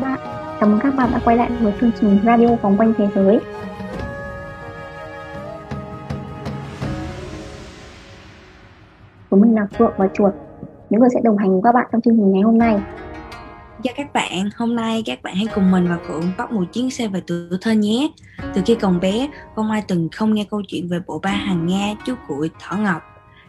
các bạn. Cảm ơn các bạn đã quay lại với chương trình Radio Vòng quanh thế giới. Chúng mình là Phượng và Chuột, những người sẽ đồng hành với các bạn trong chương trình ngày hôm nay. Chào các bạn, hôm nay các bạn hãy cùng mình và Phượng bắt một chuyến xe về tuổi thơ nhé. Từ khi còn bé, không ai từng không nghe câu chuyện về bộ ba hàng Nga, chú Cụi, Thỏ Ngọc.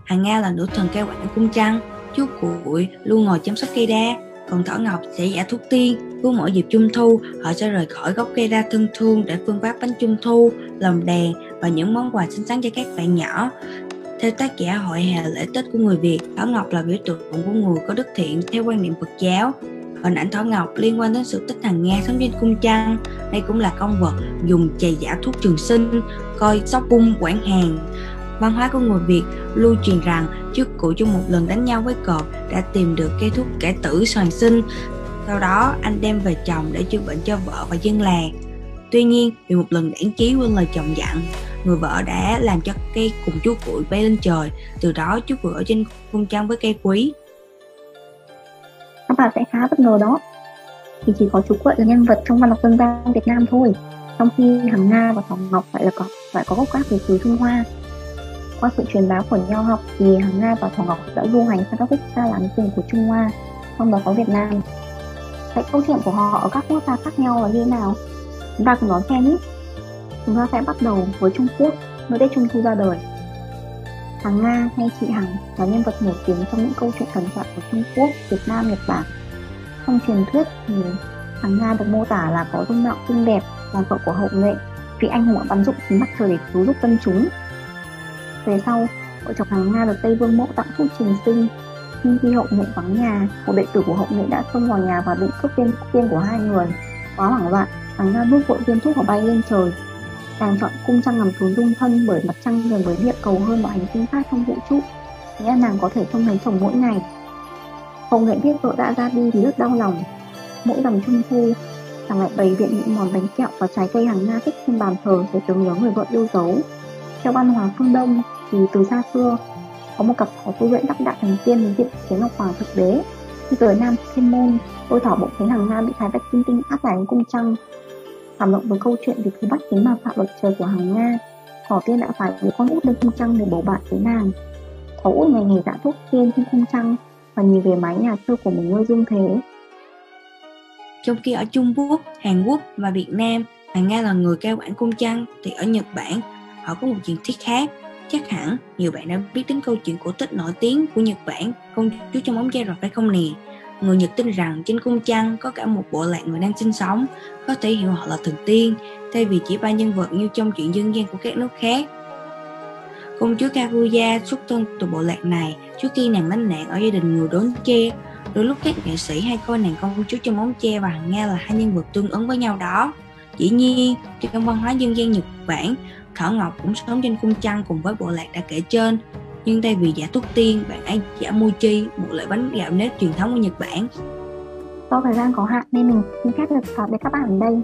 Hàng Nga là nữ thần cây quản cung trăng, chú Cụi luôn ngồi chăm sóc cây đa, còn Thỏ Ngọc sẽ giả thuốc tiên, cứ mỗi dịp trung thu, họ sẽ rời khỏi gốc cây đa thân thương để phương pháp bánh trung thu, lồng đèn và những món quà xinh xắn cho các bạn nhỏ. Theo tác giả hội hè lễ Tết của người Việt, Thỏ Ngọc là biểu tượng của người có đức thiện theo quan niệm Phật giáo. Hình ảnh Thỏ Ngọc liên quan đến sự tích hàng Nga sống trên cung trăng. Đây cũng là con vật dùng chày giả thuốc trường sinh, coi sóc cung quản hàng. Văn hóa của người Việt lưu truyền rằng trước cụ trong một lần đánh nhau với cọp đã tìm được cây thuốc cải tử soàn sinh. Sau đó anh đem về chồng để chữa bệnh cho vợ và dân làng. Tuy nhiên, vì một lần đảng chí quên lời chồng dặn, người vợ đã làm cho cây cùng chú cuội bay lên trời. Từ đó chú cuội ở trên cung trăng với cây quý. Các bạn sẽ khá bất ngờ đó. Thì chỉ có chú cuội là nhân vật trong văn học dân gian Việt Nam thôi. Trong khi Hằng Nga và Thỏ Ngọc phải là có phải có gốc gác từ xứ Trung Hoa qua sự truyền bá của nho học thì Hằng Nga và Thỏ Ngọc đã du hành sang các quốc gia láng giềng của Trung Hoa, trong đó có Việt Nam cái câu chuyện của họ ở các quốc gia khác nhau là như thế nào? Chúng ta cùng đón xem nhé. Chúng ta sẽ bắt đầu với Trung Quốc, nơi Tết Trung Thu ra đời. hàng Nga hay chị Hằng là nhân vật nổi tiếng trong những câu chuyện thần thoại của Trung Quốc, Việt Nam, Nhật Bản. Trong truyền thuyết thì hàng Nga được mô tả là có dung mạo xinh đẹp, là vợ của hậu nghệ, vì anh hùng đã bắn dụng chính mặt trời để cứu giúp dân chúng về sau, vợ chồng hàng Nga được Tây Vương Mẫu tặng thuốc trình sinh. Nhưng khi hậu nghệ vắng nhà, một đệ tử của hậu nghệ đã xông vào nhà và định cướp tiên tiên của hai người. Quá hoảng loạn, hàng Nga bước vội viên thuốc và bay lên trời. Chàng chọn cung trăng nằm trốn dung thân bởi mặt trăng gần với địa cầu hơn mọi hành tinh khác trong vũ trụ. Nghĩa nàng có thể trông thấy chồng mỗi ngày. Hậu nghệ biết vợ đã ra đi thì rất đau lòng. Mỗi rằm trung thu, chàng lại bày biện những món bánh kẹo và trái cây hàng Nga thích trên bàn thờ để tưởng nhớ người vợ yêu dấu. Theo văn hóa phương Đông, thì từ xa xưa có một cặp phó tu luyện đắc đạo thành tiên đến diện kiến ngọc hoàng thực đế. Khi tới nam thiên môn đôi thỏ bụng thấy hàng nam bị thái bạch kim tinh áp giải cung trăng. Cảm động với câu chuyện về thứ bắt tính mà phạm luật trời của hàng nga. Thỏ tiên đã phải với con út lên cung trăng để bầu bạn với nàng. Thỏ út ngày ngày dạ thuốc tiên trên cung trăng và nhìn về mái nhà xưa của một ngôi dung thế. Trong khi ở Trung Quốc, Hàn Quốc và Việt Nam, Hàng Nga là người cao quản cung trăng, thì ở Nhật Bản, họ có một truyền thuyết khác. Chắc hẳn nhiều bạn đã biết đến câu chuyện cổ tích nổi tiếng của Nhật Bản Công chúa trong bóng che rồi phải không nè? Người Nhật tin rằng trên cung trăng có cả một bộ lạc người đang sinh sống, có thể hiểu họ là thần tiên, thay vì chỉ ba nhân vật như trong chuyện dân gian của các nước khác. Công chúa Kaguya xuất thân từ bộ lạc này trước khi nàng lánh nạn ở gia đình người đốn tre. Đôi lúc các nghệ sĩ hay coi nàng công chúa trong bóng che và Nga là hai nhân vật tương ứng với nhau đó. Dĩ nhiên, trong văn hóa dân gian Nhật Bản, Thỏ Ngọc cũng sống trên cung trăng cùng với bộ lạc đã kể trên. Nhưng thay vì giả thuốc tiên, bạn ấy giả mochi, một loại bánh gạo nếp truyền thống của Nhật Bản. Do thời gian có hạn nên mình xin phép được tạm biệt các bạn ở đây.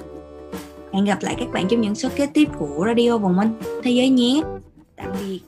Hẹn gặp lại các bạn trong những số kế tiếp của Radio Vòng Minh Thế Giới nhé. Tạm biệt.